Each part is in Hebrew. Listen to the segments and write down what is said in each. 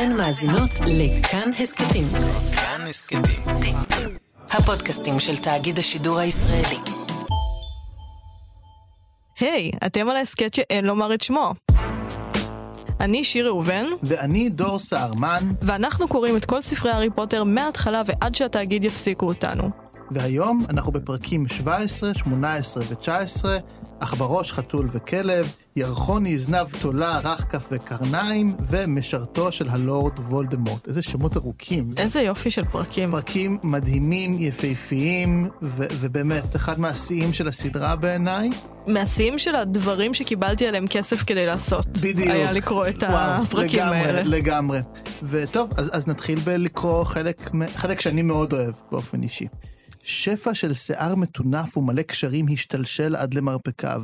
אתן מאזינות לכאן הסכתים. כאן הסכתים. הפודקאסטים של תאגיד השידור הישראלי. היי, אתם על ההסכת שאין לומר את שמו. אני שיר ראובן, ואני דור סהרמן, ואנחנו קוראים את כל ספרי הארי פוטר מההתחלה ועד שהתאגיד יפסיקו אותנו. והיום אנחנו בפרקים 17, 18 ו-19, אך בראש חתול וכלב, ירחוני זנב תולה, רחקף וקרניים, ומשרתו של הלורד וולדמורט. איזה שמות ארוכים. איזה יופי של פרקים. פרקים מדהימים, יפהפיים, ו- ובאמת, אחד מהשיאים של הסדרה בעיניי. מהשיאים של הדברים שקיבלתי עליהם כסף כדי לעשות. בדיוק. היה לקרוא את וואו, הפרקים לגמרי, האלה. לגמרי. וטוב, אז, אז נתחיל בלקרוא חלק, חלק שאני מאוד אוהב באופן אישי. שפע של שיער מטונף ומלא קשרים השתלשל עד למרפקיו.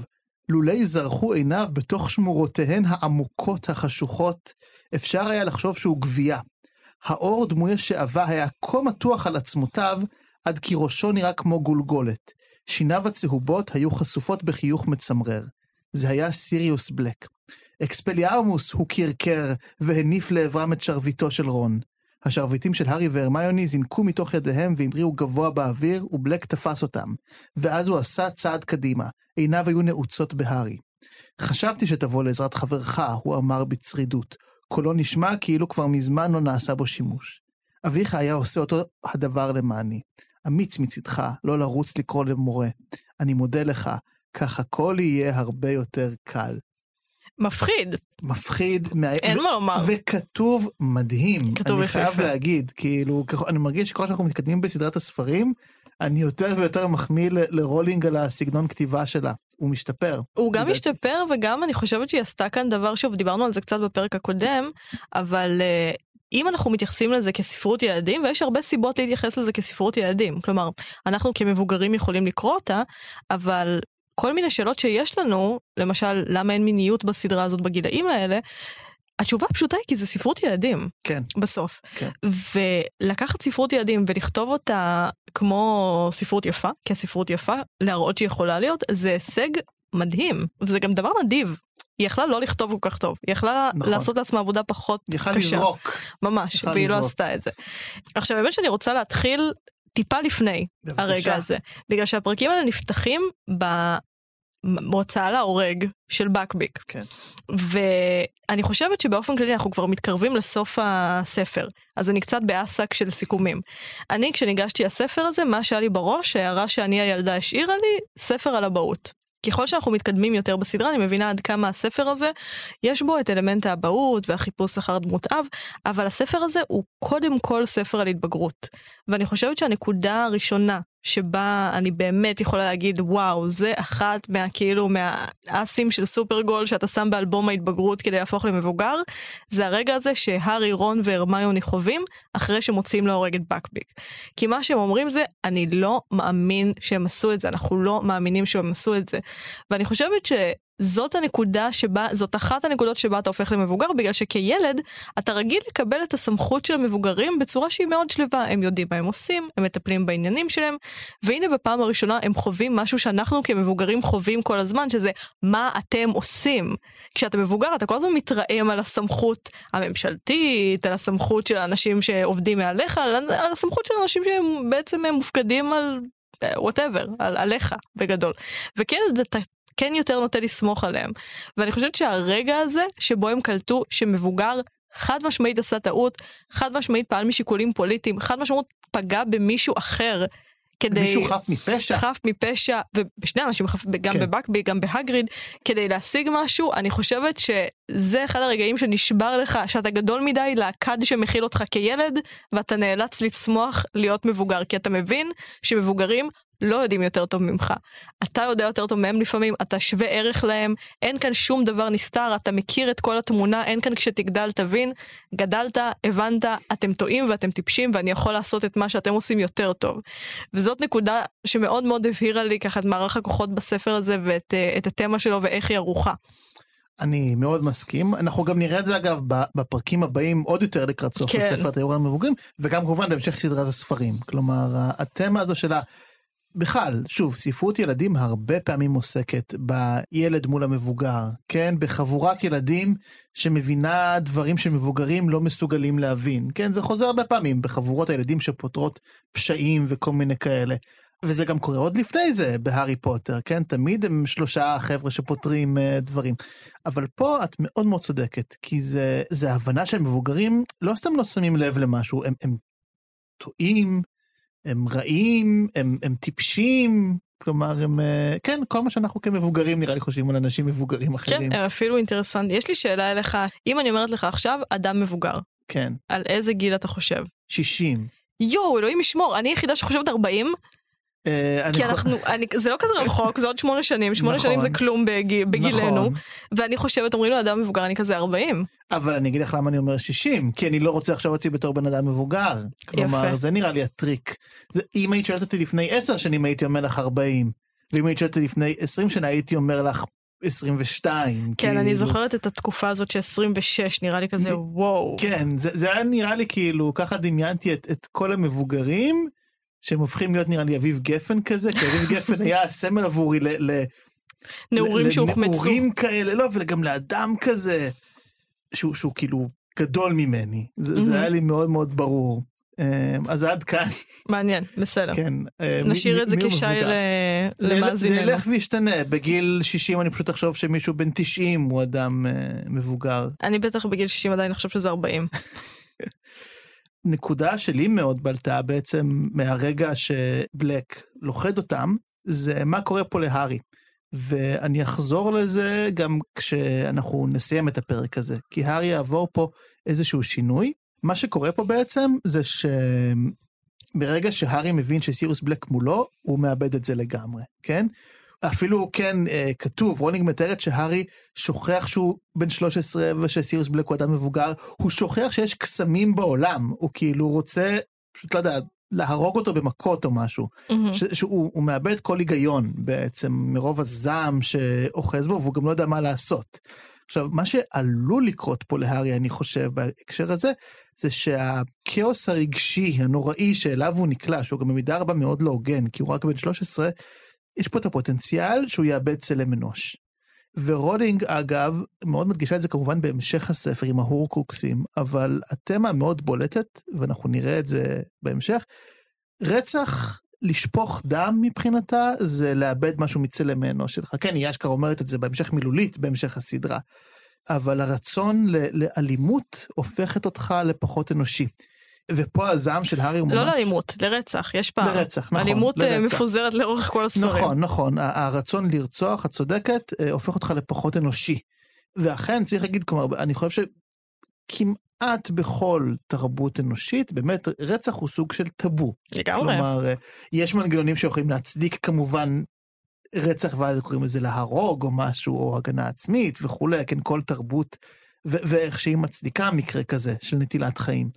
לולי זרחו עיניו בתוך שמורותיהן העמוקות החשוכות, אפשר היה לחשוב שהוא גבייה. האור דמוי השעווה היה כה מתוח על עצמותיו, עד כי ראשו נראה כמו גולגולת. שיניו הצהובות היו חשופות בחיוך מצמרר. זה היה סיריוס בלק. אקספליארמוס הוא קרקר והניף לעברם את שרביטו של רון. השרביטים של הארי והרמיוני זינקו מתוך ידיהם והמריאו גבוה באוויר, ובלק תפס אותם. ואז הוא עשה צעד קדימה, עיניו היו נעוצות בהארי. חשבתי שתבוא לעזרת חברך, הוא אמר בצרידות. קולו נשמע כאילו כבר מזמן לא נעשה בו שימוש. אביך היה עושה אותו הדבר למעני. אמיץ מצידך, לא לרוץ לקרוא למורה. אני מודה לך, כך הכל יהיה הרבה יותר קל. מפחיד, מפחיד, מה... אין מה לומר. וכתוב מדהים. כתוב אני יפהפה. חייב להגיד, כאילו, אני מרגיש שככל שאנחנו מתקדמים בסדרת הספרים, אני יותר ויותר מחמיא ל- לרולינג על הסגנון כתיבה שלה. הוא משתפר. הוא גם לדעתי. השתפר וגם אני חושבת שהיא עשתה כאן דבר שוב דיברנו על זה קצת בפרק הקודם אבל אה, אם אנחנו מתייחסים לזה כספרות ילדים ויש הרבה סיבות להתייחס לזה כספרות ילדים כלומר אנחנו כמבוגרים יכולים לקרוא אותה אבל כל מיני שאלות שיש לנו למשל למה אין מיניות בסדרה הזאת בגילאים האלה. התשובה הפשוטה היא כי זה ספרות ילדים כן, בסוף. כן. ולקחת ספרות ילדים ולכתוב אותה כמו ספרות יפה, כספרות יפה, להראות שהיא יכולה להיות, זה הישג מדהים. וזה גם דבר נדיב. היא יכלה לא לכתוב כל כך טוב, היא יכלה נכון. לעשות לעצמה עבודה פחות יכלה קשה. לזרוק. ממש, יכלה והיא לא לזרוק. עשתה את זה. עכשיו, האמת שאני רוצה להתחיל טיפה לפני בבקשה. הרגע הזה, בגלל שהפרקים האלה נפתחים בהוצאה להורג של בקביק. כן. ואני חושבת שבאופן כללי אנחנו כבר מתקרבים לסוף הספר, אז אני קצת באסק של סיכומים. אני כשניגשתי לספר הזה, מה שהיה לי בראש, ההערה שאני הילדה השאירה לי, ספר על אבהות. ככל שאנחנו מתקדמים יותר בסדרה, אני מבינה עד כמה הספר הזה, יש בו את אלמנט האבהות והחיפוש אחר דמות אב, אבל הספר הזה הוא קודם כל ספר על התבגרות. ואני חושבת שהנקודה הראשונה שבה אני באמת יכולה להגיד, וואו, זה אחת מהכאילו, מהאסים של סופרגול שאתה שם באלבום ההתבגרות כדי להפוך למבוגר, זה הרגע הזה שהארי, רון והרמיוני חווים אחרי שמוציאים להורג את בקביק. כי מה שהם אומרים זה, אני לא מאמין שהם עשו את זה, אנחנו לא מאמינים שהם עשו את זה. ואני חושבת ש... זאת הנקודה שבה, זאת אחת הנקודות שבה אתה הופך למבוגר, בגלל שכילד אתה רגיל לקבל את הסמכות של המבוגרים בצורה שהיא מאוד שלווה. הם יודעים מה הם עושים, הם מטפלים בעניינים שלהם, והנה בפעם הראשונה הם חווים משהו שאנחנו כמבוגרים חווים כל הזמן, שזה מה אתם עושים. כשאתה מבוגר אתה כל הזמן מתרעם על הסמכות הממשלתית, על הסמכות של האנשים שעובדים מעליך, על, על הסמכות של האנשים שהם בעצם מופקדים על whatever, על עליך בגדול. וכילד אתה כן יותר נוטה לסמוך עליהם. ואני חושבת שהרגע הזה שבו הם קלטו שמבוגר חד משמעית עשה טעות, חד משמעית פעל משיקולים פוליטיים, חד משמעית פגע במישהו אחר. כדי... מישהו חף מפשע. חף מפשע, ובשני אנשים, חף- גם כן. בבקבי, גם בהגריד, כדי להשיג משהו, אני חושבת שזה אחד הרגעים שנשבר לך, שאתה גדול מדי לכד שמכיל אותך כילד, ואתה נאלץ לצמוח להיות מבוגר, כי אתה מבין שמבוגרים לא יודעים יותר טוב ממך. אתה יודע יותר טוב מהם לפעמים, אתה שווה ערך להם, אין כאן שום דבר נסתר, אתה מכיר את כל התמונה, אין כאן כשתגדל תבין, גדלת, הבנת, אתם טועים ואתם טיפשים ואני יכול לעשות את מה שאתם עושים יותר טוב. וזאת נקודה שמאוד מאוד הבהירה לי ככה את מערך הכוחות בספר הזה ואת אה, את התמה שלו ואיך היא ערוכה. אני מאוד מסכים. אנחנו גם נראה את זה אגב בפרקים הבאים עוד יותר לקראת סוף כן. הספר התיאור המבוגרים, וגם כמובן בהמשך סדרת הספרים. כלומר, התמה הזו של. בכלל, שוב, ספרות ילדים הרבה פעמים עוסקת בילד מול המבוגר, כן? בחבורת ילדים שמבינה דברים שמבוגרים לא מסוגלים להבין, כן? זה חוזר הרבה פעמים בחבורות הילדים שפותרות פשעים וכל מיני כאלה. וזה גם קורה עוד לפני זה בהארי פוטר, כן? תמיד הם שלושה חבר'ה שפותרים uh, דברים. אבל פה את מאוד מאוד צודקת, כי זה, זה הבנה של מבוגרים לא סתם לא שמים לב למשהו, הם, הם טועים, הם רעים, הם, הם טיפשים, כלומר, הם, אה, כן, כל מה שאנחנו כמבוגרים נראה לי חושבים על אנשים מבוגרים אחרים. כן, הם אפילו אינטרסנטי. יש לי שאלה אליך, אם אני אומרת לך עכשיו, אדם מבוגר, כן. על איזה גיל אתה חושב? 60. יואו, אלוהים ישמור, אני היחידה שחושבת 40, אה, כי אני חו- אנחנו, אני, זה לא כזה רחוק, זה עוד שמונה שנים, שמונה נכון. שנים זה כלום בגיל, בגילנו, נכון. ואני חושבת, אומרים לו אדם מבוגר, אני כזה 40. אבל אני אגיד לך למה אני אומר 60, כי אני לא רוצה עכשיו אותי בתור בן אדם מבוגר. כלומר, יפה. זה נראה לי הטריק. זה, אם היית שואלת אותי לפני 10 שנים הייתי אומר לך 40, ואם היית שואלת אותי לפני 20 שנה הייתי אומר לך 22. כן, אני כאילו. זוכרת את התקופה הזאת ש-26, נראה לי כזה, וואו. כן, זה, זה היה נראה לי כאילו, ככה דמיינתי את, את כל המבוגרים, שהם הופכים להיות נראה לי אביב גפן כזה, כי אביב גפן היה הסמל עבורי ל... ל נעורים שהוחמצו. לנעורים כאלה, לא, וגם לאדם כזה, שהוא, שהוא כאילו גדול ממני. זה, מהמם. זה היה לי מאוד מאוד ברור. אה, אז עד כאן, מעניין, בסדר. כן. אה, נשאיר את זה כשי מבוגר? ל- זה יל- זה למאזיננו. ילך וישתנה, בגיל 60 אני פשוט אחשוב שמישהו בן 90 הוא אדם אה, מבוגר. אני בטח בגיל 60 עדיין חושב שזה 40. נקודה שלי מאוד בלטה בעצם מהרגע שבלק לוכד אותם, זה מה קורה פה להארי. ואני אחזור לזה גם כשאנחנו נסיים את הפרק הזה, כי הארי יעבור פה איזשהו שינוי. מה שקורה פה בעצם זה שברגע שהארי מבין שסיריוס בלק מולו, הוא מאבד את זה לגמרי, כן? אפילו כן אה, כתוב, רולינג מתארת שהארי שוכח שהוא בן 13 ושסיריוס בלק הוא אדם מבוגר, הוא שוכח שיש קסמים בעולם, הוא כאילו רוצה, פשוט לא יודע, להרוג אותו במכות או משהו. ש- שהוא הוא מאבד כל היגיון בעצם מרוב הזעם שאוחז בו והוא גם לא יודע מה לעשות. עכשיו מה שעלול לקרות פה להארי אני חושב בהקשר הזה זה שהכאוס הרגשי הנוראי שאליו הוא נקלע שהוא גם במידה רבה מאוד לא הוגן כי הוא רק בן 13 יש פה את הפוטנציאל שהוא יאבד צלם אנוש. ורולינג אגב מאוד מדגישה את זה כמובן בהמשך הספר עם ההורקוקסים אבל התמה מאוד בולטת ואנחנו נראה את זה בהמשך. רצח לשפוך דם מבחינתה זה לאבד משהו מצלם האנוש שלך. כן, היא אשכרה אומרת את זה בהמשך מילולית, בהמשך הסדרה. אבל הרצון לאלימות הופכת אותך לפחות אנושי. ופה הזעם של הארי הוא ממש... לא לאלימות, לרצח, יש פער. לרצח, נכון, אלימות אה, לרצח. מפוזרת לאורך כל הספרים. נכון, נכון. הרצון לרצוח, את צודקת, אה, הופך אותך לפחות אנושי. ואכן, צריך להגיד, כלומר, אני חושב שכמעט בכל תרבות אנושית, באמת, רצח הוא סוג של טאבו. לגמרי. כלומר, אה, יש מנגנונים שיכולים להצדיק כמובן רצח ואז קוראים לזה להרוג או משהו, או הגנה עצמית וכולי, כן, כל תרבות, ואיך שהיא מצדיקה מקרה כזה של נטילת חיים.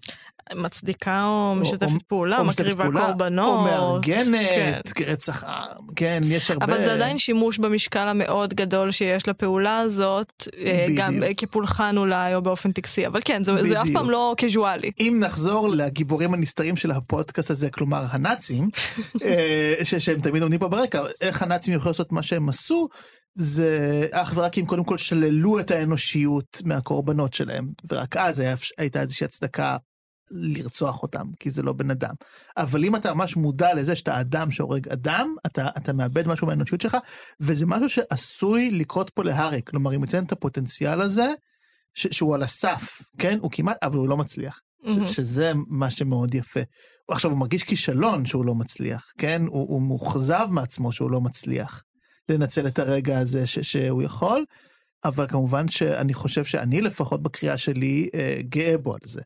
מצדיקה או משתפת פעולה, או מקריבה פעולה, קורבנות. או כן. מארגנת, כרצח עם, כן, יש הרבה... אבל זה עדיין שימוש במשקל המאוד גדול שיש לפעולה הזאת, אה, גם בדיוק. אה, כפולחן אולי או באופן טקסי, אבל כן, זה, זה אף. פעם לא קזואלי. אם נחזור לגיבורים הנסתרים של הפודקאסט הזה, כלומר הנאצים, אה, ש- שהם תמיד עומדים פה ברקע, איך הנאצים יכולים לעשות מה שהם עשו, זה אך ורק אם קודם כל שללו את האנושיות מהקורבנות שלהם, ורק אז היה, הייתה איזושהי הצדקה לרצוח אותם, כי זה לא בן אדם. אבל אם אתה ממש מודע לזה שאתה אדם שהורג אדם, אתה, אתה מאבד משהו מהאנושיות שלך, וזה משהו שעשוי לקרות פה להארי. כלומר, אם מציין את הפוטנציאל הזה, ש, שהוא על הסף, כן? הוא כמעט, אבל הוא לא מצליח. מהמם. ש- שזה מה שמאוד יפה. עכשיו, הוא מרגיש כישלון שהוא לא מצליח, כן? הוא, הוא מאוכזב מעצמו שהוא לא מצליח לנצל את הרגע הזה ש, שהוא יכול, אבל כמובן שאני חושב שאני לפחות בקריאה שלי אה, גאה בו על זה.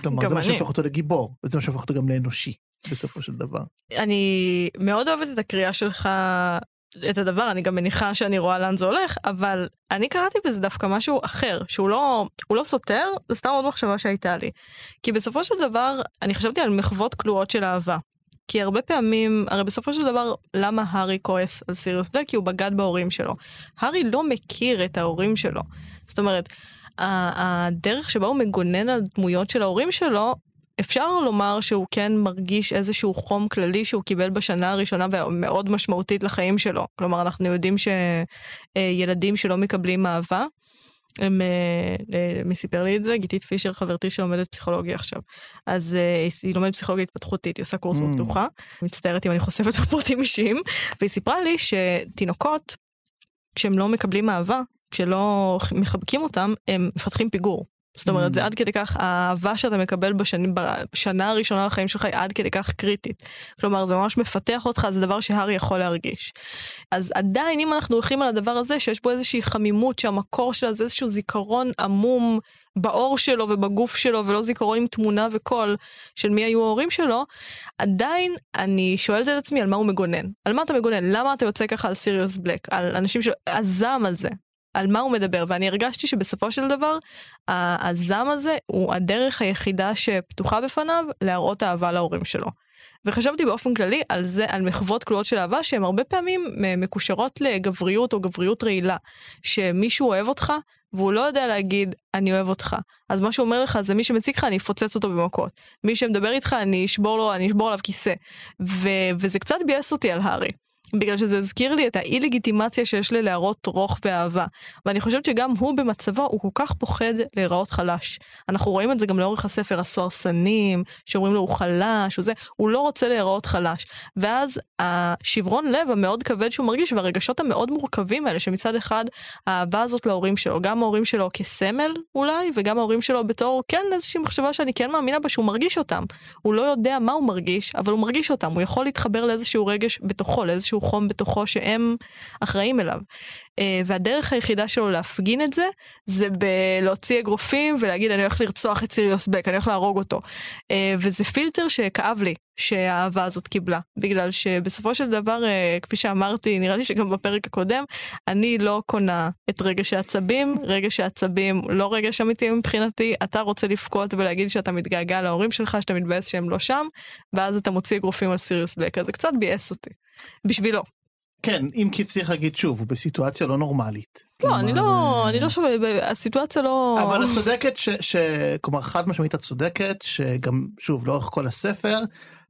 כלומר, זה מה. שהופך אותו לגיבור, וזה מה שהופך אותו גם לאנושי, בסופו של דבר. אני מאוד אוהבת את הקריאה שלך, את הדבר, אני גם מניחה שאני רואה לאן זה הולך, אבל אני קראתי בזה דווקא משהו אחר, שהוא לא, לא סותר, זה סתם עוד מחשבה שהייתה לי. כי בסופו של דבר, אני חשבתי על מחוות כלואות של אהבה. כי הרבה פעמים, הרי בסופו של דבר, למה הארי כועס על סיריוס בלק? כי הוא בגד בהורים שלו. הארי לא מכיר את ההורים שלו. זאת אומרת, הדרך שבה הוא מגונן על דמויות של ההורים שלו, אפשר לומר שהוא כן מרגיש איזשהו חום כללי שהוא קיבל בשנה הראשונה ומאוד משמעותית לחיים שלו. כלומר, אנחנו יודעים שילדים שלא מקבלים אהבה, הם, אה, מי סיפר לי את זה? גיתית פישר, חברתי שלומדת פסיכולוגיה עכשיו. אז אה, היא לומדת פסיכולוגיה התפתחותית, היא עושה קורס Mm. בפתוחה. מצטערת אם אני חושפת בפרטים אישיים. והיא סיפרה לי שתינוקות, כשהם לא מקבלים אהבה, כשלא מחבקים אותם, הם מפתחים פיגור. זאת אומרת, Mm. זה עד כדי כך, האהבה שאתה מקבל בשנים, בשנה הראשונה לחיים שלך היא עד כדי כך קריטית. כלומר, זה ממש מפתח אותך, זה דבר שהארי יכול להרגיש. אז עדיין, אם אנחנו הולכים על הדבר הזה, שיש בו איזושהי חמימות, שהמקור שלה זה איזשהו זיכרון עמום בעור שלו ובגוף שלו, ולא זיכרון עם תמונה וקול של מי היו ההורים שלו, עדיין אני שואלת את עצמי על מה הוא מגונן. על מה אתה מגונן? למה אתה יוצא ככה על סיריוס בלק? על אנשים של... הזעם הזה. על מה הוא מדבר, ואני הרגשתי שבסופו של דבר, הזעם הזה הוא הדרך היחידה שפתוחה בפניו להראות אהבה להורים שלו. וחשבתי באופן כללי על זה, על מחוות כלואות של אהבה, שהן הרבה פעמים מקושרות לגבריות או גבריות רעילה. שמישהו אוהב אותך, והוא לא יודע להגיד, אני אוהב אותך. אז מה שהוא אומר לך זה מי שמציג לך, אני אפוצץ אותו במכות. מי שמדבר איתך, אני אשבור לו, אני אשבור עליו כיסא. ו- וזה קצת ביאס אותי על הארי. בגלל שזה הזכיר לי את האי לגיטימציה שיש לי להראות רוך ואהבה. ואני חושבת שגם הוא במצבו, הוא כל כך פוחד להיראות חלש. אנחנו רואים את זה גם לאורך הספר, הסוהרסנים, שאומרים לו הוא חלש, וזה, הוא לא רוצה להיראות חלש. ואז השברון לב המאוד כבד שהוא מרגיש, והרגשות המאוד מורכבים האלה, שמצד אחד האהבה הזאת להורים שלו, גם ההורים שלו כסמל אולי, וגם ההורים שלו בתור, כן, איזושהי מחשבה שאני כן מאמינה בה, שהוא מרגיש אותם. הוא לא יודע מה הוא מרגיש, אבל הוא מרגיש אותם, הוא יכול להתחבר לאיזשהו רגש בתוכו, לאיזשהו חום בתוכו שהם אחראים אליו. אה, והדרך היחידה שלו להפגין את זה, זה בלהוציא אגרופים ולהגיד אני הולך לרצוח את סיריוס בק, אני הולך להרוג אותו. אה, וזה פילטר שכאב לי שהאהבה הזאת קיבלה, בגלל שבסופו של דבר, אה, כפי שאמרתי, נראה לי שגם בפרק הקודם, אני לא קונה את רגש העצבים, רגש העצבים לא רגש אמיתי מבחינתי, אתה רוצה לבכות ולהגיד שאתה מתגעגע להורים שלך, שאתה מתבאס שהם לא שם, ואז אתה מוציא אגרופים על סיריוס בלק, אז זה קצת ביאס אותי. בשבילו. כן, אם כי צריך להגיד שוב, הוא בסיטואציה לא נורמלית. לא, אני כלומר, לא, אה, אני לא שווה, הסיטואציה לא... אבל את צודקת, ש, ש... כלומר חד משמעית את צודקת, שגם, שוב, לאורך כל הספר,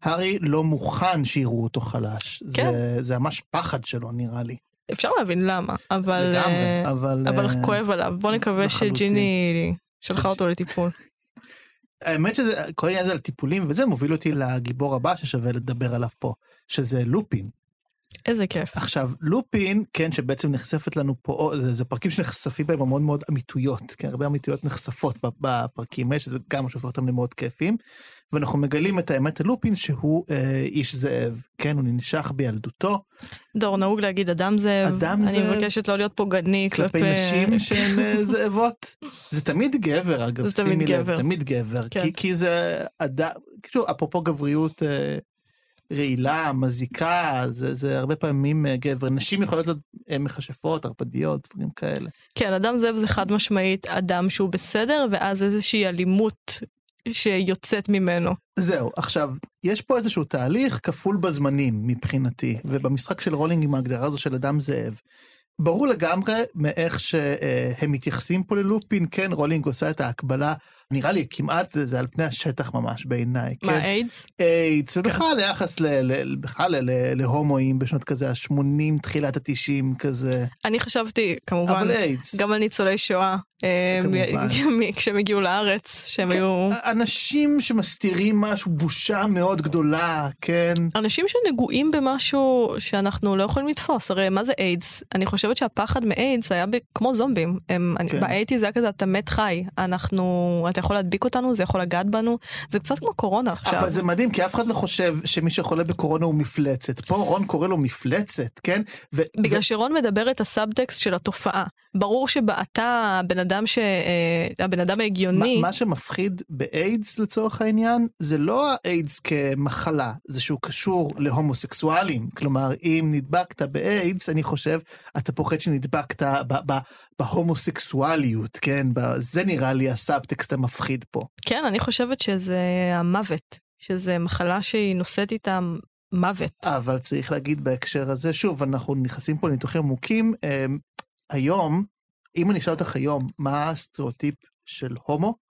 הארי לא מוכן שיראו אותו חלש. כן. זה, זה ממש פחד שלו, נראה לי. אפשר להבין למה, אבל... לגמרי, אה, אבל... אבל אה, כואב עליו. בוא נקווה. שג'יני שלחה אותו לטיפול. האמת שזה, כל העניין הזה על טיפולים וזה מוביל אותי לגיבור הבא ששווה לדבר עליו פה, שזה לופין. איזה כיף. עכשיו, לופין, כן, שבעצם נחשפת לנו פה, זה, זה פרקים שנחשפים בהם המון מאוד אמיתויות, כן, הרבה אמיתויות נחשפות בפרקים האלה, שזה גם שהופך אותם למאוד כיפים, ואנחנו מגלים את האמת על לופין שהוא אה, איש זאב, כן, הוא ננשך בילדותו, דור, נהוג להגיד אדם זאב. אדם אני זאב. מבקשת לא להיות פוגעני כלפי כלפי... נשים שהן אה, זאבות. זה תמיד גבר, אגב, זה תמיד שימי לב. זה תמיד גבר, כן. כי, כי זה אדם, כאילו, אפרופו גבריות אה, רעילה, מזיקה, זה, זה הרבה פעמים אה, גבר. נשים יכולות להיות אה, מכשפות, ערפדיות, דברים כאלה. כן, אדם זאב זה חד משמעית אדם שהוא בסדר, ואז איזושהי אלימות שיוצאת ממנו. זהו, עכשיו, יש פה איזשהו תהליך כפול בזמנים מבחינתי, ובמשחק של רולינג עם ההגדרה הזו של אדם זאב. ברור לגמרי מאיך שהם מתייחסים פה ללופין, כן, רולינג עושה את ההקבלה, נראה לי כמעט זה, על פני השטח ממש בעיניי, כן. מה, איידס? איידס, ובכלל ליחס בכלל להומואים בשנות כזה ה-80, תחילת ה-90 כזה, אני חשבתי, כמובן, אבל איידס. גם על ניצולי שואה, אה, כשהם הגיעו לארץ, שהם כן, היו... אנשים שמסתירים משהו, בושה מאוד גדולה, כן. אנשים שנגועים במשהו שאנחנו לא יכולים לתפוס, הרי מה זה איידס? אני חושבת שהפחד מאיידס היה כמו זומבים. כן. כן. ב eighties זה היה כזה, אתה מת חי, אנחנו, אתה יכול להדביק אותנו, זה יכול לגעת בנו, זה קצת כמו קורונה עכשיו. אבל זה מדהים, כי אף אחד לא חושב שמי שחולה בקורונה הוא מפלצת. פה רון קורא לו מפלצת, כן? ו- בגלל ו- שרון מדבר את הסאבטקסט של התופעה. ברור שאתה הבן אדם ש... אה, הבן אדם ההגיוני, מה, מה שמפחיד באיידס לצורך העניין, זה לא האיידס כמחלה, זה שהוא קשור להומוסקסואלים. כלומר, אם נדבקת באיידס, אני חושב, אתה פוחד שנדבקת ב- ב- בהומוסקסואליות, כן? זה נראה לי הסאבטקסט המפחיד פה. כן, אני חושבת שזה המוות, שזה מחלה שהיא נושאת איתה מוות. אבל צריך להגיד בהקשר הזה, שוב, אנחנו נכנסים פה לניתוחים עמוקים. אה, היום, אם אני אשאל אותך היום, מה הסטריאוטיפ של הומו?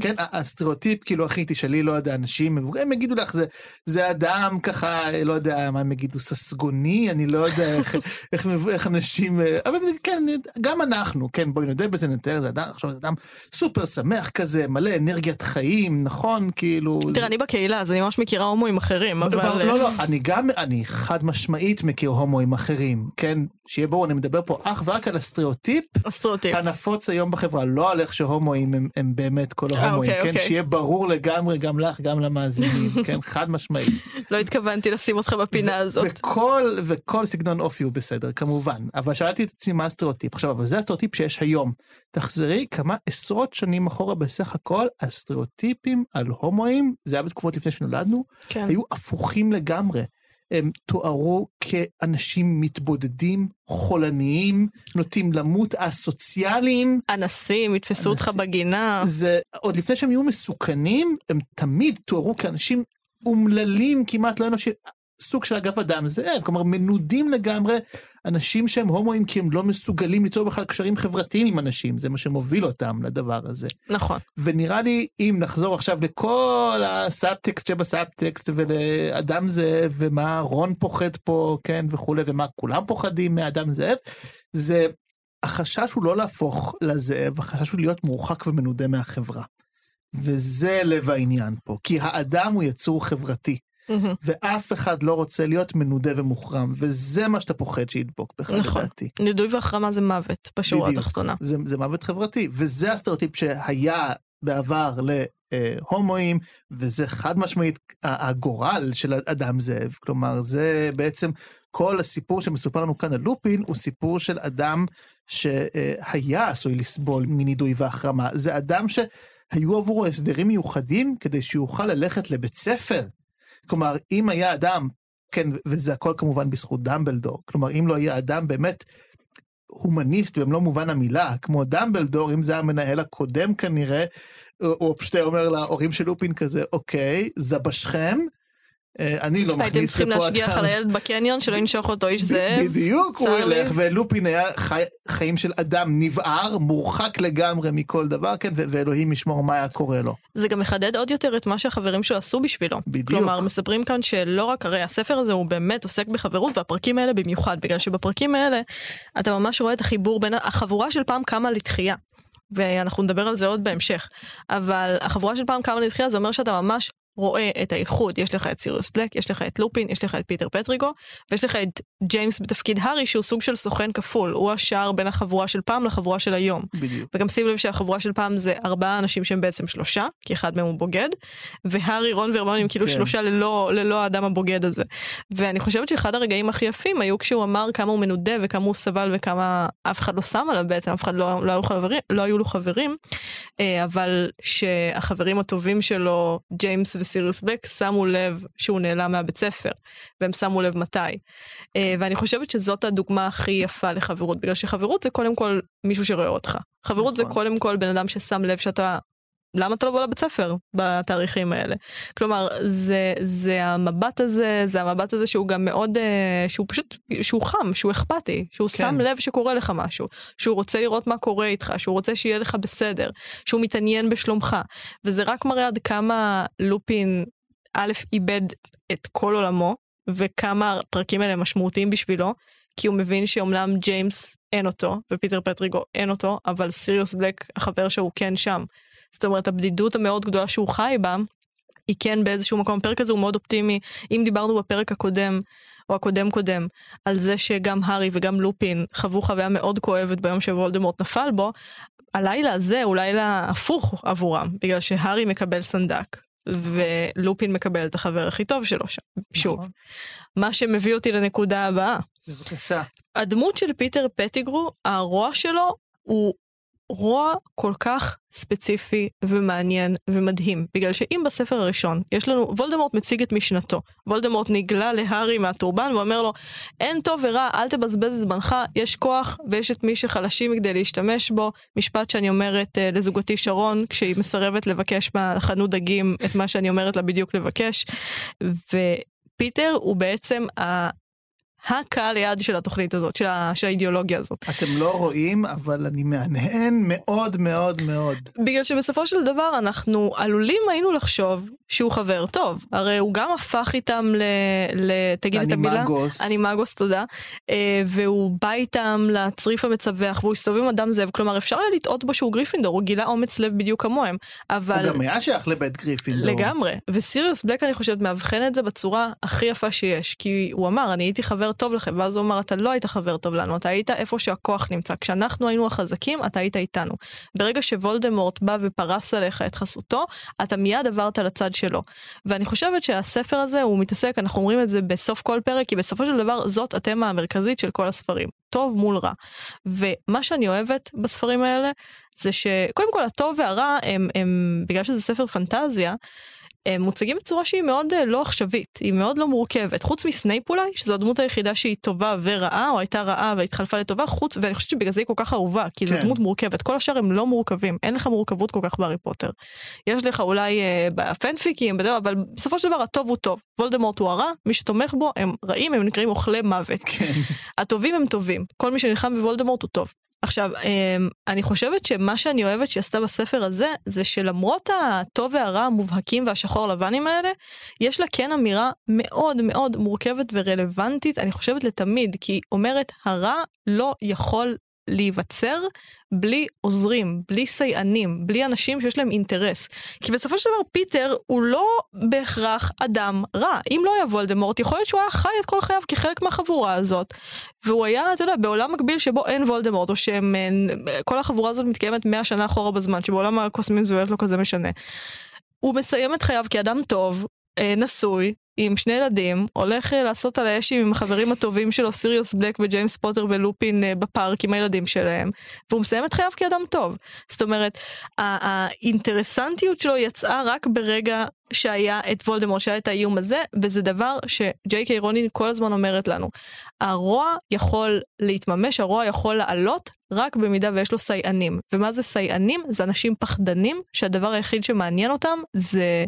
כן, הסטריאוטיפ, כאילו, אחי, תשאלי, לא יודע, אנשים מבוגרים, הם יגידו לך, זה, זה אדם ככה, לא יודע, מה הם יגידו, ססגוני, אני לא יודע איך, איך, איך אנשים, אה, אבל כן, גם אנחנו, כן, בואי נודה בזה, נתאר, זה אדם, עכשיו, זה אדם סופר שמח כזה, מלא אנרגיית חיים, נכון, כאילו... תראה, זה- אני בקהילה, אז אני ממש מכירה הומואים אחרים, לא, אבל... לא, לא, אני גם, אני חד משמעית מכיר הומואים אחרים, כן? שיהיה ברור, אני מדבר פה אך ורק על הסטריאוטיפ אסטרוטיפ. הנפוץ היום בחברה, לא על איך שהומואים הם, הם באמת כל אה, ההומואים, אוקיי, כן? אוקיי. שיהיה ברור לגמרי גם לך, גם למאזינים, כן? חד משמעית. לא התכוונתי לשים אותך בפינה הזאת. וכל, וכל סגנון אופי הוא בסדר, כמובן. אבל שאלתי את עצמי מה הסטריאוטיפ. עכשיו, אבל זה הסטריאוטיפ שיש היום. תחזרי כמה עשרות שנים אחורה בסך הכל, הסטריאוטיפים על הומואים, זה היה בתקופות לפני שנולדנו, כן. היו הפוכים לגמרי. הם תוארו כאנשים מתבודדים, חולניים, נוטים למות, אסוציאליים. אנסים, יתפסו אותך. בגינה. זה עוד לפני שהם יהיו מסוכנים, הם תמיד תוארו כאנשים אומללים כמעט לא אנושיים. סוג של אגב אדם זאב, כלומר מנודים לגמרי אנשים שהם הומואים כי הם לא מסוגלים ליצור בכלל קשרים חברתיים עם אנשים, זה מה שמוביל אותם לדבר הזה. נכון. ונראה לי אם נחזור עכשיו לכל הסאבטקסט שבסאבטקסט ולאדם זאב ומה רון פוחד פה כן וכולי ומה כולם פוחדים מאדם זאב זה החשש הוא לא להפוך לזאב החשש הוא להיות מורחק ומנודה מהחברה. וזה לב העניין פה כי האדם הוא יצור חברתי מהמם. ואף אחד לא רוצה להיות מנודה ומוחרם וזה מה שאתה פוחד שידבוק בך נכון. לדעתי. נידוי והחרמה זה מוות, בשורה בדיוק. התחתונה. זה, זה מוות חברתי, וזה הסטריאוטיפ שהיה בעבר להומואים, וזה חד משמעית הגורל של אדם זאב. כלומר, זה בעצם כל הסיפור שמסופר לנו כאן על לופין, הוא סיפור של אדם שהיה עשוי לסבול מנידוי והחרמה. זה אדם שהיו עבורו הסדרים מיוחדים כדי שיוכל ללכת לבית ספר. כלומר, אם היה אדם, כן, וזה הכל כמובן בזכות דמבלדור, כלומר, אם לא היה אדם באמת הומניסט במלוא מובן המילה, כמו דמבלדור, אם זה המנהל הקודם כנראה, הוא- פשוט אומר להורים של לופין כזה, אוקיי, זבשכם, אני לא מכניס לפה הייתם צריכים להשגיח אדם." על הילד בקניון, שלא ינשוך אותו איש זאב. בדיוק, הוא. ילך, ולופין היה חי, חיים של אדם נבער, מורחק לגמרי מכל דבר, כן, ואלוהים ישמור מה היה קורה לו. זה גם מחדד עוד יותר את מה שהחברים שלו עשו בשבילו. בדיוק. כלומר, מספרים כאן שלא רק, הרי הספר הזה הוא באמת עוסק בחברות, והפרקים האלה במיוחד, בגלל שבפרקים האלה אתה ממש רואה את החיבור בין, החבורה של פעם קמה לתחייה. ואנחנו נדבר על זה עוד בהמשך. אבל החבורה של פעם קמה לתחייה זה אומר שאתה ממש רואה את האיחוד, יש לך את סיריוס בלק, יש לך את לופין, יש לך את פיטר פטיגרו, ויש לך את ג'יימס בתפקיד הארי שהוא סוג של סוכן כפול, הוא השער בין החבורה של פעם לחבורה של היום. בדיוק. וגם שים לב שהחבורה של פעם זה ארבעה אנשים שהם בעצם שלושה, כי אחד מהם הוא בוגד, והארי, רון והרמיוני הם כאילו כן. שלושה ללא, ללא האדם הבוגד הזה. ואני חושבת שאחד הרגעים הכי יפים היו כשהוא אמר כמה הוא מנודה וכמה הוא סבל וכמה אף אחד לא שם עליו בעצם, אף אחד לא, לא, היו, חברים, לא היו לו חברים, אה, אבל שהחברים הטובים שלו, ג'יימס וסיריוס בק, שמו לב שהוא נעלם מהבית ספר, והם שמו לב מתי. אה, ואני חושבת שזאת הדוגמה הכי יפה לחברות, בגלל שחברות זה קודם כל מישהו שרואה אותך. חברות זה נכון. קודם כל בן אדם ששם לב שאתה... למה אתה לא בא לבית ספר בתאריכים האלה? כלומר, זה, זה המבט הזה, זה המבט הזה שהוא גם מאוד, אה, שהוא פשוט, שהוא חם, שהוא אכפתי, שהוא כן. שם לב שקורה לך משהו, שהוא רוצה לראות מה קורה איתך, שהוא רוצה שיהיה לך בסדר, שהוא מתעניין בשלומך. וזה רק מראה עד כמה לופין, א', איבד את כל עולמו, וכמה הפרקים האלה משמעותיים בשבילו, כי הוא מבין שאומנם ג'יימס אין אותו, ופיטר פטריגו אין אותו, אבל סיריוס בלק, החבר שהוא כן שם. זאת אומרת, הבדידות המאוד גדולה שהוא חי בה, היא כן באיזשהו מקום. הפרק הזה הוא מאוד אופטימי. אם דיברנו בפרק הקודם, או הקודם קודם, על זה שגם הארי וגם לופין חוו חוויה מאוד כואבת ביום שוולדמורט נפל בו, הלילה הזה הוא לילה הפוך עבורם, בגלל שהארי מקבל סנדק. ולופין מקבל את החבר הכי טוב שלו שם, שוב. נכון. מה שמביא אותי לנקודה הבאה. בבקשה. הדמות של פיטר פטיגרו, הרוע שלו הוא רוע כל כך ספציפי ומעניין ומדהים. בגלל שאם בספר הראשון יש לנו, וולדמורט מציג את משנתו. וולדמורט נגלה להארי מהטורבן ואומר לו, אין טוב ורע, אל תבזבז את זמנך, יש כוח ויש את מי שחלשים כדי להשתמש בו. משפט שאני אומרת uh, לזוגתי שרון, כשהיא מסרבת לבקש מהחנות דגים את מה שאני אומרת לה בדיוק לבקש. ופיטר הוא בעצם ה... הקהל היעד של התוכנית הזאת, של, ה, של האידיאולוגיה הזאת. אתם לא רואים, אבל אני מהנהן מאוד מאוד מאוד. בגלל שבסופו של דבר אנחנו עלולים היינו לחשוב שהוא חבר טוב. הרי הוא גם הפך איתם ל... ל תגיד את המילה. אנימגוס. אנימגוס, תודה. אה, והוא בא איתם לצריף המצווח, והוא הסתובב עם אדם זאב, כלומר אפשר היה לטעות בו שהוא גריפינדור, הוא גילה אומץ לב בדיוק כמוהם. אבל... הוא גם היה שייך לבית גריפינדור. לגמרי. וסיריוס בלק, אני חושבת, מאבחן את זה בצורה הכי יפה שיש. כי הוא אמר, אני הייתי חבר טוב לכם, ואז הוא אמר, אתה לא היית חבר טוב לנו, אתה היית איפה שהכוח נמצא. כשאנחנו היינו החזקים, אתה היית איתנו. ברגע שוולדמורט בא ופרס עליך את חסותו, אתה מיד עברת לצד שלו. ואני חושבת שהספר הזה, הוא מתעסק, אנחנו אומרים את זה בסוף כל פרק, כי בסופו של דבר זאת התמה המרכזית של כל הספרים. טוב מול רע. ומה שאני אוהבת בספרים האלה, זה שקודם כל הטוב והרע הם, הם בגלל שזה ספר פנטזיה, הם מוצגים בצורה שהיא מאוד אה, לא עכשווית, היא מאוד לא מורכבת. חוץ מסנייפ אולי, שזו הדמות היחידה שהיא טובה ורעה, או הייתה רעה והתחלפה לטובה, חוץ, ואני חושבת שבגלל זה היא כל כך אהובה, כי זו כן. דמות מורכבת. כל השאר הם לא מורכבים, אין לך מורכבות כל כך בהארי פוטר. יש לך אולי אה, בפנפיקים, בדרך, אבל בסופו של דבר הטוב הוא טוב. וולדמורט הוא הרע, מי שתומך בו הם רעים, הם נקראים אוכלי מוות. כן. הטובים הם טובים, כל מי שנלחם בוולדמורט הוא טוב. עכשיו, אמ, אני חושבת שמה שאני אוהבת שהיא עשתה בספר הזה, זה שלמרות הטוב והרע המובהקים והשחור לבנים האלה, יש לה כן אמירה מאוד מאוד מורכבת ורלוונטית, אני חושבת לתמיד, כי היא אומרת, הרע לא יכול להיווצר בלי עוזרים, בלי סייענים, בלי אנשים שיש להם אינטרס. כי בסופו של דבר פיטר הוא לא בהכרח אדם רע. אם לא היה וולדמורט, יכול להיות שהוא היה חי את כל חייו כחלק מהחבורה הזאת. והוא היה, אתה יודע, בעולם מקביל שבו אין וולדמורט, או שכל החבורה הזאת מתקיימת 100 שנה אחורה בזמן, שבעולם הקוסמים זה באמת לא כזה משנה. הוא מסיים את חייו כאדם טוב, אה, נשוי, עם שני ילדים, הולך אה, לעשות על האש עם החברים הטובים שלו, סיריוס בלק וג'יימס פוטר ולופין אה, בפארק עם הילדים שלהם, והוא מסיים את חייו כאדם טוב. זאת אומרת, האינטרסנטיות שלו יצאה רק ברגע שהיה את וולדמורט, שהיה את האיום הזה, וזה דבר שג'יי קיי רולינג כל הזמן אומרת לנו. הרוע יכול להתממש, הרוע יכול לעלות, רק במידה ויש לו סייענים. ומה זה סייענים? זה אנשים פחדנים, שהדבר היחיד שמעניין אותם זה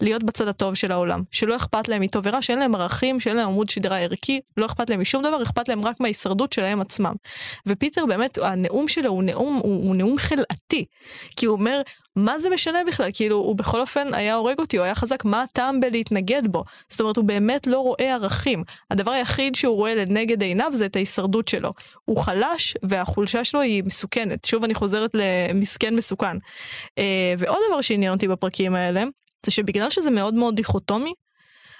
להיות בצד הטוב של העולם. שלא אכפת להם מטוב ורע, שאין להם ערכים, שאין להם עמוד שדרה ערכי, לא אכפת להם משום דבר, אכפת להם רק מההישרדות שלהם עצמם. ופיטר באמת, הנאום שלו הוא נאום, הוא, הוא נאום חלאתי. כי הוא אומר, מה זה משנה בכלל? כאילו, הוא בכל אופן היה הורג אותי, הוא היה חזק, מה הטעם בלהתנגד בו? זאת אומרת, הוא באמת לא רואה ערכים. הדבר היחיד שהוא רואה לנגד עיניו זה את ההישרדות שלו. הוא חלש, והחולשה שלו היא מסוכנת. שוב אני חוזרת למסכן מסוכן. אה, ועוד דבר שעניין אותי בפרקים האלה, זה שבגלל שזה מאוד מאוד דיכוטומי,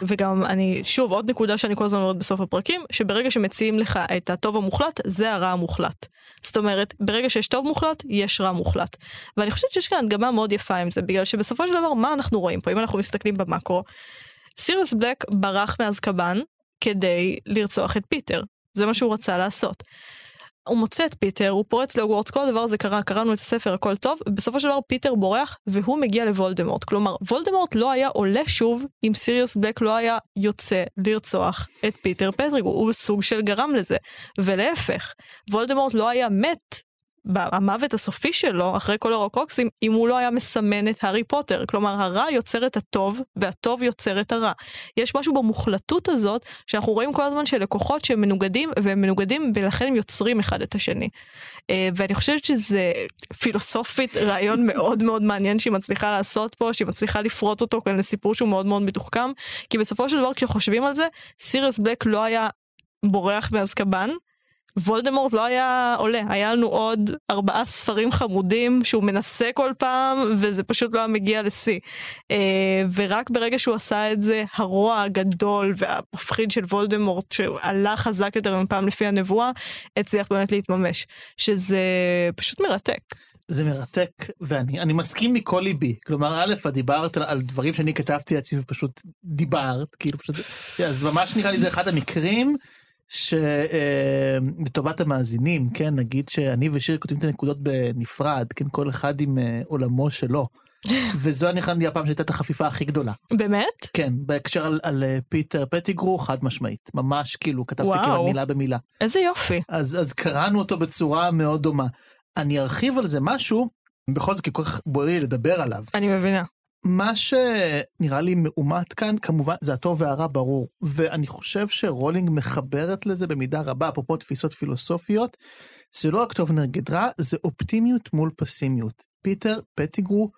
וגם אני, שוב, עוד נקודה שאני כל הזמן אומרת בסוף הפרקים, שברגע שמציעים לך את הטוב המוחלט, זה הרע המוחלט. זאת אומרת, ברגע שיש טוב מוחלט, יש רע מוחלט. ואני חושבת שיש כאן הדגמה מאוד יפה עם זה, בגלל שבסופו של דבר, מה אנחנו רואים פה, אם אנחנו מסתכלים במאקרו? סיריוס בלק ברח מאזקבאן כדי לרצוח את פיטר. זה מה שהוא רצה לעשות. הוא מוצא את פיטר, הוא פורץ להוגוורטס, כל הדבר הזה קרה, קראנו את הספר, הכל טוב, ובסופו של דבר פיטר בורח והוא מגיע לוולדמורט. כלומר, וולדמורט לא היה עולה שוב אם סיריוס בלק לא היה יוצא לרצוח את פיטר פטריגו, הוא סוג של גרם לזה. ולהפך, וולדמורט לא היה מת המוות הסופי שלו, אחרי כל הרוקוקסים, אם הוא לא היה מסמן את הארי פוטר. כלומר, הרע יוצר את הטוב, והטוב יוצר את הרע. יש משהו במוחלטות הזאת, שאנחנו רואים כל הזמן של לקוחות שהם מנוגדים, והם מנוגדים, ולכן הם יוצרים אחד את השני. אה, ואני חושבת שזה פילוסופית רעיון מאוד מאוד מעניין שהיא מצליחה לעשות פה, שהיא מצליחה לפרוט אותו כאן לסיפור שהוא מאוד מאוד מתוחכם, כי בסופו של דבר כשחושבים על זה, סיריוס בלק לא היה בורח מאזקבאן, וולדמורט לא היה עולה, היה לנו עוד ארבעה ספרים חמודים שהוא מנסה כל פעם, וזה פשוט לא היה מגיע לשיא. אה, ורק ברגע שהוא עשה את זה, הרוע הגדול והמפחיד של וולדמורט, שעלה חזק יותר מפעם לפי הנבואה, הצליח באמת להתממש. שזה פשוט מרתק. זה מרתק, ואני אני מסכים מכל ליבי. כלומר, א', את דיברת על, על דברים שאני כתבתי לעצמי ופשוט דיברת, כאילו פשוט, אז ממש נראה לי זה אחד המקרים שלטובת המאזינים, כן, נגיד שאני ושיר כותבים את הנקודות בנפרד, כן, כל אחד עם אה, עולמו שלו. וזו נראה לי הפעם שהייתה את החפיפה הכי גדולה. באמת? כן, בהקשר על, על אה, פיטר פטיגרו, חד משמעית. ממש כאילו, כתבתי וואו. כמעט מילה במילה. איזה יופי. אז, אז קראנו אותו בצורה מאוד דומה. אני ארחיב על זה משהו, בכל זאת כי כל כך בוער לי לדבר עליו. אני מבינה. מה שנראה לי מאומת כאן, כמובן, זה הטוב והרע ברור. ואני חושב שרולינג מחברת לזה במידה רבה, אפרופו תפיסות פילוסופיות. זה לא רק טוב נגד רע, זה אופטימיות מול פסימיות. פיטר פטיגרו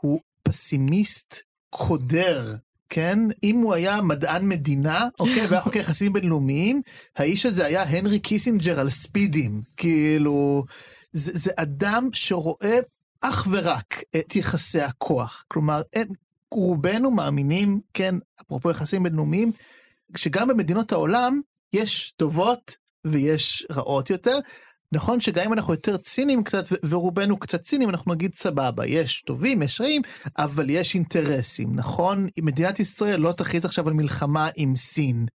הוא פסימיסט קודר, כן? אם הוא היה מדען מדינה, אוקיי, והיה חוקר יחסים בינלאומיים, האיש הזה היה הנרי קיסינג'ר על ספידים. כאילו, זה, זה אדם שרואה אך ורק את יחסי הכוח. כלומר, אין, רובנו מאמינים, כן, אפרופו יחסים בינלאומיים, שגם במדינות העולם יש טובות ויש רעות יותר. נכון שגם אם אנחנו יותר ציניים קצת, ורובנו קצת ציניים, אנחנו נגיד סבבה, יש טובים, יש רעים, אבל יש אינטרסים, נכון? מדינת ישראל לא תכריז עכשיו על מלחמה עם סין.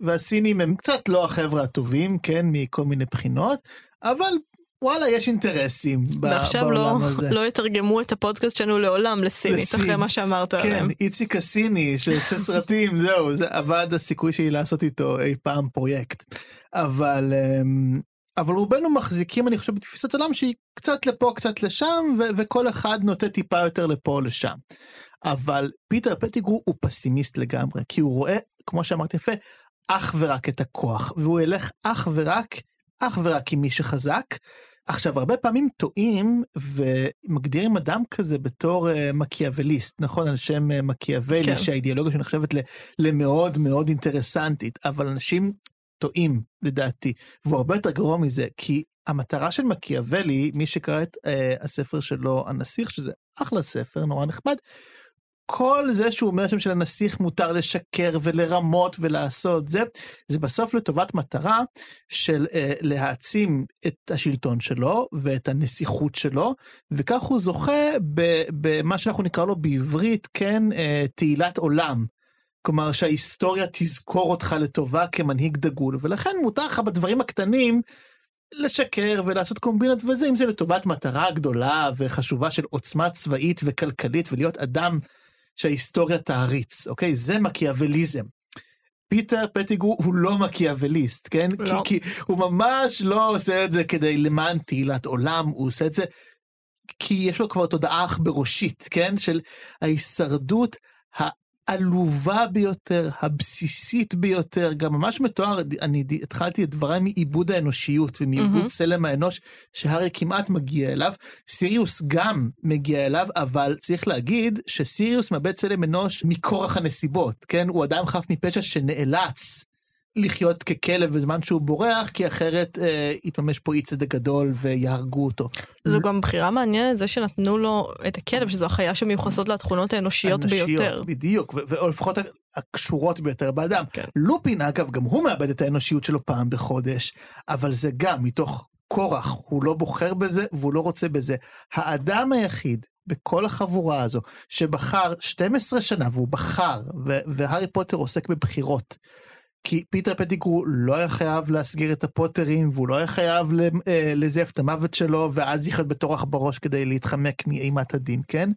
והסינים הם קצת לא החבר'ה הטובים, כן, מכל מיני בחינות, אבל וואלה, יש אינטרסים ועכשיו לא, בעולם הזה. לא יתרגמו את הפודקאסט שלנו לעולם לסינית, לסין. אחרי מה שאמרת כן, עליהם. איציק הסיני שעושה סרטים, זהו, זה אבד הסיכוי שלי לעשות איתו אי פעם פרויקט. אבל, אמ, אבל רובנו מחזיקים, אני חושב, בתפיסת עולם שהיא קצת לפה, קצת לשם, ו- וכל אחד נוטה טיפה יותר לפה או לשם. אבל פיטר פטיגרו הוא פסימיסט לגמרי, כי הוא רואה, כמו שאמרת יפה, אך ורק את הכוח, והוא ילך אך ורק, אך ורק עם מי שחזק. עכשיו, הרבה פעמים טועים ומגדירים אדם כזה בתור uh, מקיאווליסט, נכון? על שם uh, מקיאוולי, כן. שהאידיאולוגיה שנחשבת ל- למאוד מאוד אינטרסנטית, אבל אנשים טועים, לדעתי. והוא הרבה יותר גרוע מזה, כי המטרה של מקיאוולי, מי שקרא את uh, הספר שלו, הנסיך, שזה אחלה ספר, נורא נחמד, כל זה שהוא אומר שם של הנסיך מותר לשקר ולרמות ולעשות זה, זה בסוף לטובת מטרה של אה, להעצים את השלטון שלו ואת הנסיכות שלו, וכך הוא זוכה במה שאנחנו נקרא לו בעברית, כן, אה, תהילת עולם. כלומר שההיסטוריה תזכור אותך לטובה כמנהיג דגול, ולכן מותר לך בדברים הקטנים לשקר ולעשות קומבינות וזה, אם זה לטובת מטרה גדולה וחשובה של עוצמה צבאית וכלכלית ולהיות אדם שההיסטוריה תעריץ, אוקיי? זה מקיאווליזם. פיטר פטיגרו הוא לא מקיאווליסט, כן? לא. כי, כי הוא ממש לא עושה את זה כדי למען תהילת עולם, הוא עושה את זה כי יש לו כבר תודעה עכברושית, כן? של ההישרדות העלובה ביותר, הבסיסית ביותר, גם ממש מתואר, אני התחלתי את דבריי מעיבוד האנושיות ומעיבוד. צלם האנוש, שהארי כמעט מגיע אליו, סיריוס גם מגיע אליו, אבל צריך להגיד שסיריוס מאבד צלם אנוש מכורח הנסיבות, כן? הוא אדם חף מפשע שנאלץ. לחיות ככלב בזמן שהוא בורח, כי אחרת אה, יתממש פה אי צדק גדול ויהרגו אותו. זו גם בחירה מעניינת, זה שנתנו לו את הכלב, שזו החיה שמיוחסות לתכונות האנושיות ביותר. בדיוק, או לפחות הקשורות ביותר באדם. כן. לופין, אגב, גם הוא מאבד את האנושיות שלו פעם בחודש, אבל זה גם מתוך כורח, הוא לא בוחר בזה והוא לא רוצה בזה. האדם היחיד בכל החבורה הזו שבחר 12 שנה, והוא בחר, והארי פוטר עוסק בבחירות. כי פיטר פטיגרו לא היה חייב להסגיר את הפוטרים, והוא לא היה חייב אה, לזייף את המוות שלו, ואז לחיות בתור עכברוש כדי להתחמק מאימת הדין, כן?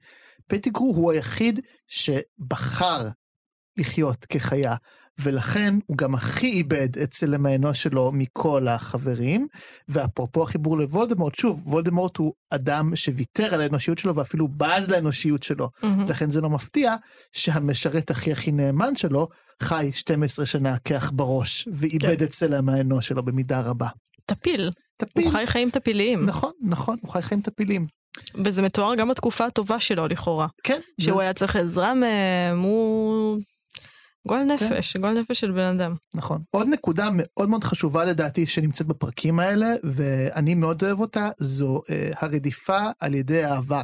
פטיגרו הוא היחיד שבחר לחיות כחיה, ולכן הוא גם הכי איבד את צלם האנוש שלו מכל החברים. ואפרופו החיבור לוולדמורט, שוב, וולדמורט הוא אדם שוויתר על האנושיות שלו ואפילו בז לאנושיות שלו. מהמם. לכן זה לא מפתיע שהמשרת הכי הכי נאמן שלו חי 12 שנה כעכברוש, ואיבד כן. את צלם האנוש שלו במידה רבה. טפיל, טפיל. הוא חי חיים טפיליים, נכון, נכון, הוא חי חיים טפילים. וזה מתואר גם בתקופה הטובה שלו לכאורה, כן. שהוא זה- היה צריך עזרה מהם, הוא גועל נפש, גועל נפש של בן אדם. נכון. עוד נקודה מאוד מאוד חשובה לדעתי שנמצאת בפרקים האלה, ואני מאוד אוהב אותה, זו אה, הרדיפה על ידי העבר.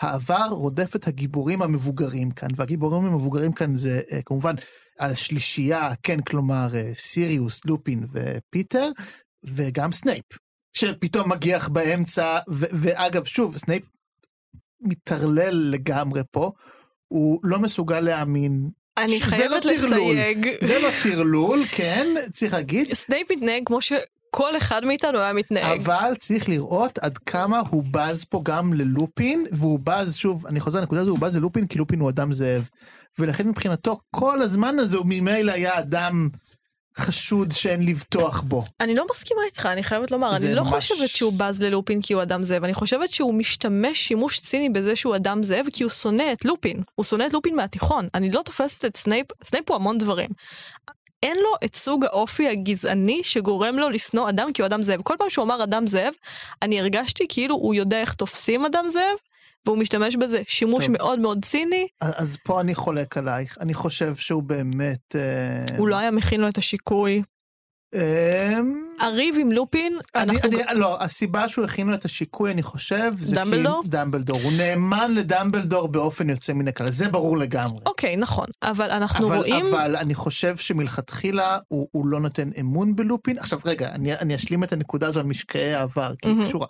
העבר רודף את הגיבורים המבוגרים כאן, והגיבורים המבוגרים כאן זה אה, כמובן השלישייה, כן, כלומר אה, סיריוס, לופין ופיטר, וגם סנייפ, שפתאום מגיח באמצע, ו- ואגב, שוב, סנייפ מטרלל לגמרי פה, הוא לא מסוגל להאמין. אני חייבת לא. לסייג, זה לא טרלול, כן, צריך להגיד, סנייפ מתנהג כמו שכל אחד מאיתנו היה מתנהג. אבל צריך לראות עד כמה הוא בז פה גם ללופין, והוא בז, שוב, אני חוזר לנקודה הזו, הוא בז ללופין כי לופין הוא אדם זאב. ולכן מבחינתו, כל הזמן הזה הוא ממילא היה אדם חשוד שאין לבטוח בו. אני לא מסכימה איתך, אני חייבת לומר, אני לא ממש- חושבת שהוא בז ללופין כי הוא אדם זאב, אני חושבת שהוא משתמש שימוש ציני בזה שהוא אדם זאב כי הוא שונא את לופין. הוא שונא את לופין מהתיכון. אני לא תופסת את סנייפ, סנייפ הוא המון דברים. אין לו את סוג האופי הגזעני שגורם לו לשנוא אדם כי הוא אדם זאב. כל פעם שהוא אמר אדם זאב, אני הרגשתי כאילו הוא יודע איך תופסים אדם זאב, והוא משתמש בזה שימוש טוב. מאוד מאוד ציני, אז פה אני חולק עלייך, אני חושב שהוא באמת... אה, הוא לא היה מכין לו את השיקוי. אמ, הריב עם לופין, אני, אנחנו... אני, לא, הסיבה שהוא הכין לו את השיקוי, אני חושב, זה דמבלדור? כי דמבלדור. הוא נאמן לדמבלדור באופן יוצא מן הכלל, זה ברור לגמרי. אוקיי, נכון, אבל אנחנו אבל, רואים... אבל אני חושב שמלכתחילה הוא, הוא לא נותן אמון בלופין. עכשיו רגע, אני, אני אשלים את הנקודה הזו על משקעי העבר, כי היא. קשורה.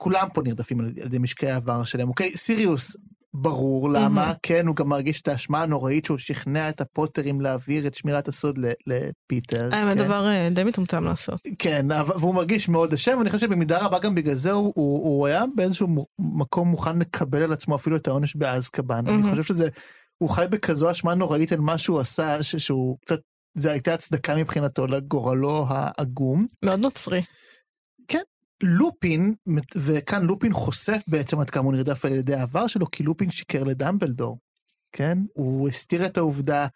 כולם פה נרדפים על ידי משקעי העבר שלהם, אוקיי? סיריוס, ברור למה, מהמם. כן, הוא גם מרגיש את האשמה הנוראית שהוא שכנע את הפוטרים להעביר את שמירת הסוד לפיטר. האמת כן? דבר אה, די מטומטם לעשות. כן, והוא מרגיש מאוד אשם, ואני חושב שבמידה רבה גם בגלל זה הוא, הוא, הוא היה באיזשהו מקום מוכן לקבל על עצמו אפילו את העונש באזקבאן. אני מהמם. חושב שזה, הוא חי בכזו אשמה נוראית על מה שהוא עשה, ש- שהוא קצת, זה הייתה הצדקה מבחינתו לגורלו העגום. מאוד נוצרי. לופין, וכאן לופין חושף בעצם עד כמה הוא נרדף על ידי העבר שלו, כי לופין שיקר לדמבלדור, כן? הוא הסתיר את העובדה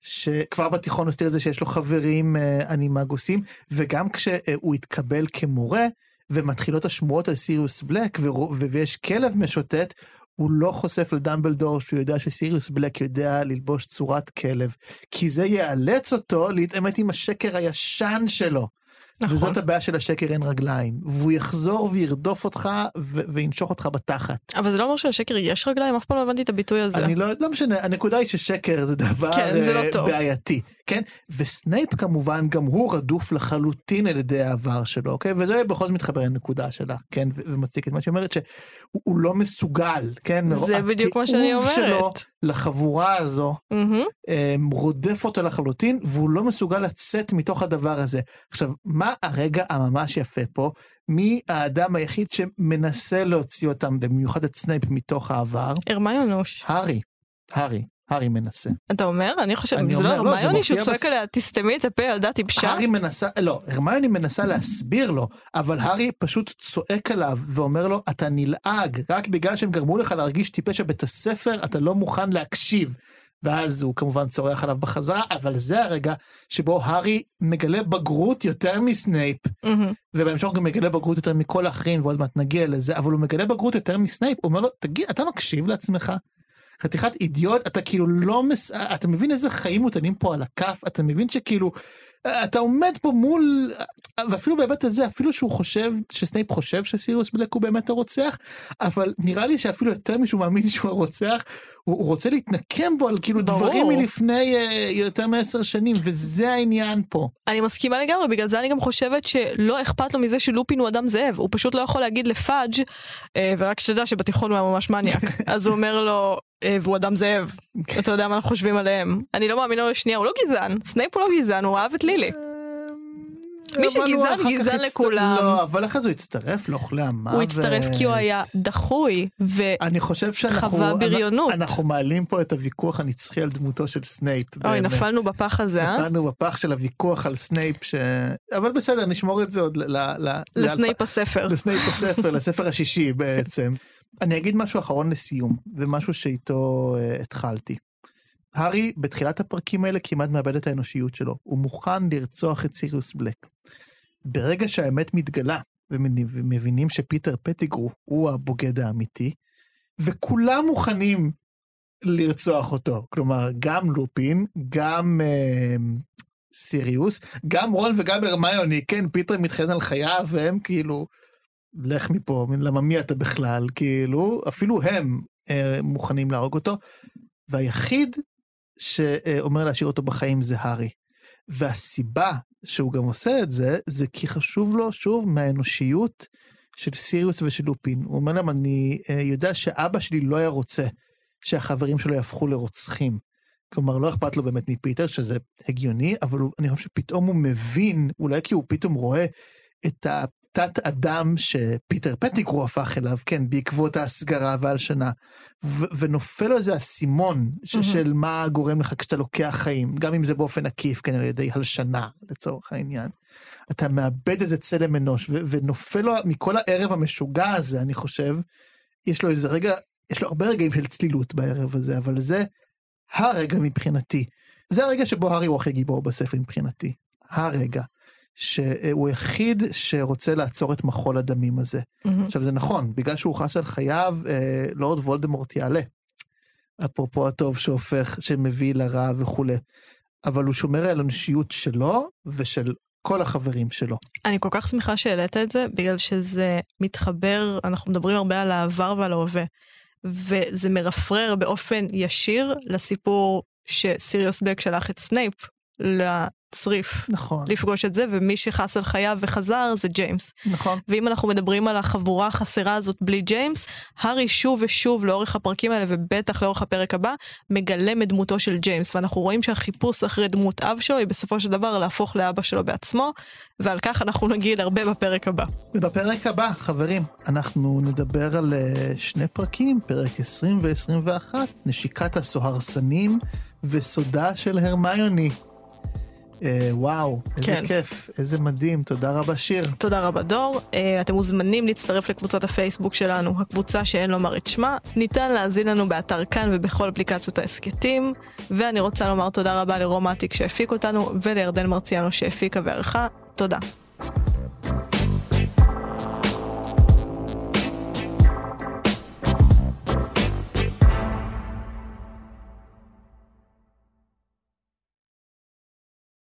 שכבר בתיכון הוא הסתיר את זה שיש לו חברים אה, אנימגוסים, וגם כשהוא התקבל כמורה, ומתחילות השמועות על סיריוס בלק, ויש כלב משוטט, הוא לא חושף לדמבלדור שהוא יודע שסיריוס בלק יודע ללבוש צורת כלב, כי זה יאלץ אותו להתעמת עם השקר הישן שלו. נכון. וזאת הבעיה של השקר אין רגליים. והוא יחזור וירדוף אותך ו- וינשוך אותך בתחת. אבל זה לא אומר שלשקר יש רגליים, אף פעם לא הבנתי את הביטוי הזה. אני לא, לא משנה, הנקודה היא ששקר זה דבר כן, זה לא אה, טוב. בעייתי, כן? וסנייפ כמובן, גם הוא רדוף לחלוטין על ידי העבר שלו, אוקיי? וזה בכל זאת מתחבר לנקודה שלך, כן? ומציג את מה שהיא אומרת, שהוא הוא לא מסוגל, כן? זה בדיוק מה שאני התיעוב שלו אומרת. לחבורה הזו. אה, רודף אותו לחלוטין, והוא לא מסוגל לצאת מתוך הדבר הזה. עכשיו, מה הרגע הממש יפה פה? מי האדם היחיד שמנסה להוציא אותם, במיוחד את סנייפ, מתוך העבר? הרמיוני. הארי. הארי. הארי מנסה. אתה אומר? אני חושבת, אני זה לא אומר, לא, הרמיוני שהוא צועק עליה, תסתמי את הפה, ילדה טיפשה? הארי מנסה, לא, הרמיוני מנסה להסביר לו, אבל הארי פשוט צועק עליו ואומר לו, אתה נלעג, רק בגלל שהם גרמו לך להרגיש טיפש בבית הספר, אתה לא מוכן להקשיב. ואז הוא כמובן צורח עליו בחזרה, אבל זה הרגע שבו הארי מגלה בגרות יותר מסנייפ, מהמם. ובהמשך הוא גם מגלה בגרות יותר מכל האחרים, ועוד מעט נגיע לזה, אבל הוא מגלה בגרות יותר מסנייפ, הוא אומר לו, תגיד, אתה מקשיב לעצמך? חתיכת אידיוט, אתה כאילו לא, מס... אתה מבין איזה חיים מוטלים פה על הכף, אתה מבין שכאילו, אתה עומד פה מול, ואפילו בהיבט הזה, אפילו שהוא חושב, שסנייפ חושב שסיריוס בלק הוא באמת הרוצח, אבל נראה לי שאפילו יותר משהוא מאמין שהוא הרוצח, הוא, הוא רוצה להתנקם בו על כאילו ברור. דברים מלפני uh, יותר מעשר שנים, וזה העניין פה. אני מסכימה לגמרי, בגלל זה אני גם חושבת שלא אכפת לו מזה שלופין הוא אדם זאב, הוא פשוט לא יכול להגיד לפאג', אה, ורק שתדע שבתיכון הוא היה ממש מניאק, אז הוא אומר לו, אה, והוא אדם זאב, אתה יודע מה אנחנו חושבים עליהם. אני לא מאמינה לו לשנייה, הוא לא גזען, סנייפ הוא לא גזען, הוא אהב את לילי. מי אבל הוא שגזען, גזען לכולם. לא, אבל אחרי זה הוא הצטרף לאוכלי המוות. הוא הצטרף כי הוא היה דחוי, ו... אני חושב שאנחנו... חווה בריונות. אנחנו מעלים פה את הוויכוח הנצחי על דמותו של סנייפ. אוי. נפלנו בפח הזה, אה? נפלנו בפח של הוויכוח על סנייפ, ש... אבל בסדר, נשמור את זה עוד ל... לסנייפ הספר. לסנייפ הספר, לספר השישי בעצם. אני אגיד משהו אחרון לסיום, ומשהו שאיתו uh, התחלתי. הארי בתחילת הפרקים האלה כמעט מאבד את האנושיות שלו. הוא מוכן לרצוח את סיריוס בלק. ברגע שהאמת מתגלה, ומבינים שפיטר פטיגרו הוא הבוגד האמיתי, וכולם מוכנים לרצוח אותו. כלומר, גם לופין, גם אה, סיריוס, גם רון וגם הרמיוני, כן, פיטר מתחנן על חייו, והם כאילו, לך מפה, למה מי אתה בכלל, כאילו, אפילו הם אה, מוכנים להרוג אותו, והיחיד שאומר להשאיר אותו בחיים זה הארי. והסיבה שהוא גם עושה את זה, זה כי חשוב לו, שוב, מהאנושיות של סיריוס ושל לופין. הוא אומר להם, אני אה, יודע שאבא שלי לא היה רוצה שהחברים שלו יהפכו לרוצחים. כלומר, לא אכפת לו באמת מפיטר, שזה הגיוני, אבל הוא, אני חושב שפתאום הוא מבין, אולי כי הוא פתאום רואה את, ה, תת אדם שפיטר פטיקרו הפך אליו, כן, בעקבות ההסגרה וההלשנה, ו- ונופל לו איזה אסימון ש- מהמם. של מה גורם לך כשאתה לוקח חיים, גם אם זה באופן עקיף, כן, על ידי הלשנה, לצורך העניין. אתה מאבד איזה צלם אנוש, ו- ונופל לו מכל הערב המשוגע הזה, אני חושב, יש לו איזה רגע, יש לו הרבה רגעים של צלילות בערב הזה, אבל זה הרגע מבחינתי. זה הרגע שבו הארי הוא הכי גיבור בספר מבחינתי. הרגע. שהוא היחיד שרוצה לעצור את מחול הדמים הזה. מהמם. עכשיו זה נכון, בגלל שהוא חס על חייו, אה, לורד וולדמורט יעלה. אפרופו הטוב שהופך, שמביא לרע וכולי. אבל הוא שומר על האנושיות שלו ושל כל החברים שלו. אני כל כך שמחה שהעלית את זה, בגלל שזה מתחבר, אנחנו מדברים הרבה על העבר ועל ההווה, וזה מרפרר באופן ישיר לסיפור שסיריוס בלק שלח את סנייפ לצריף נכון, לפגוש את זה, ומי שחס על חייו וחזר זה ג'יימס. נכון. ואם אנחנו מדברים על החבורה החסרה הזאת בלי ג'יימס, הארי שוב ושוב לאורך הפרקים האלה, ובטח לאורך הפרק הבא, מגלם את דמותו של ג'יימס, ואנחנו רואים שהחיפוש אחרי דמות אב שלו היא בסופו של דבר להפוך לאבא שלו בעצמו, ועל כך אנחנו נגיד הרבה בפרק הבא. ובפרק הבא, חברים, אנחנו נדבר על אה, שני פרקים, פרק 20 ו-21, נשיקת הסוהרסנים וסודה של הרמיוני. אה, וואו, איזה כן. כיף, איזה מדהים, תודה רבה שיר. תודה רבה דור, אה, אתם מוזמנים להצטרף לקבוצת הפייסבוק שלנו, הקבוצה שאין לומר את שמה, ניתן להאזין לנו באתר כאן ובכל אפליקציות ההסכתים, ואני רוצה לומר תודה רבה לרומטיק שהפיק אותנו, ולירדן מרציאנו שהפיקה וערכה, תודה.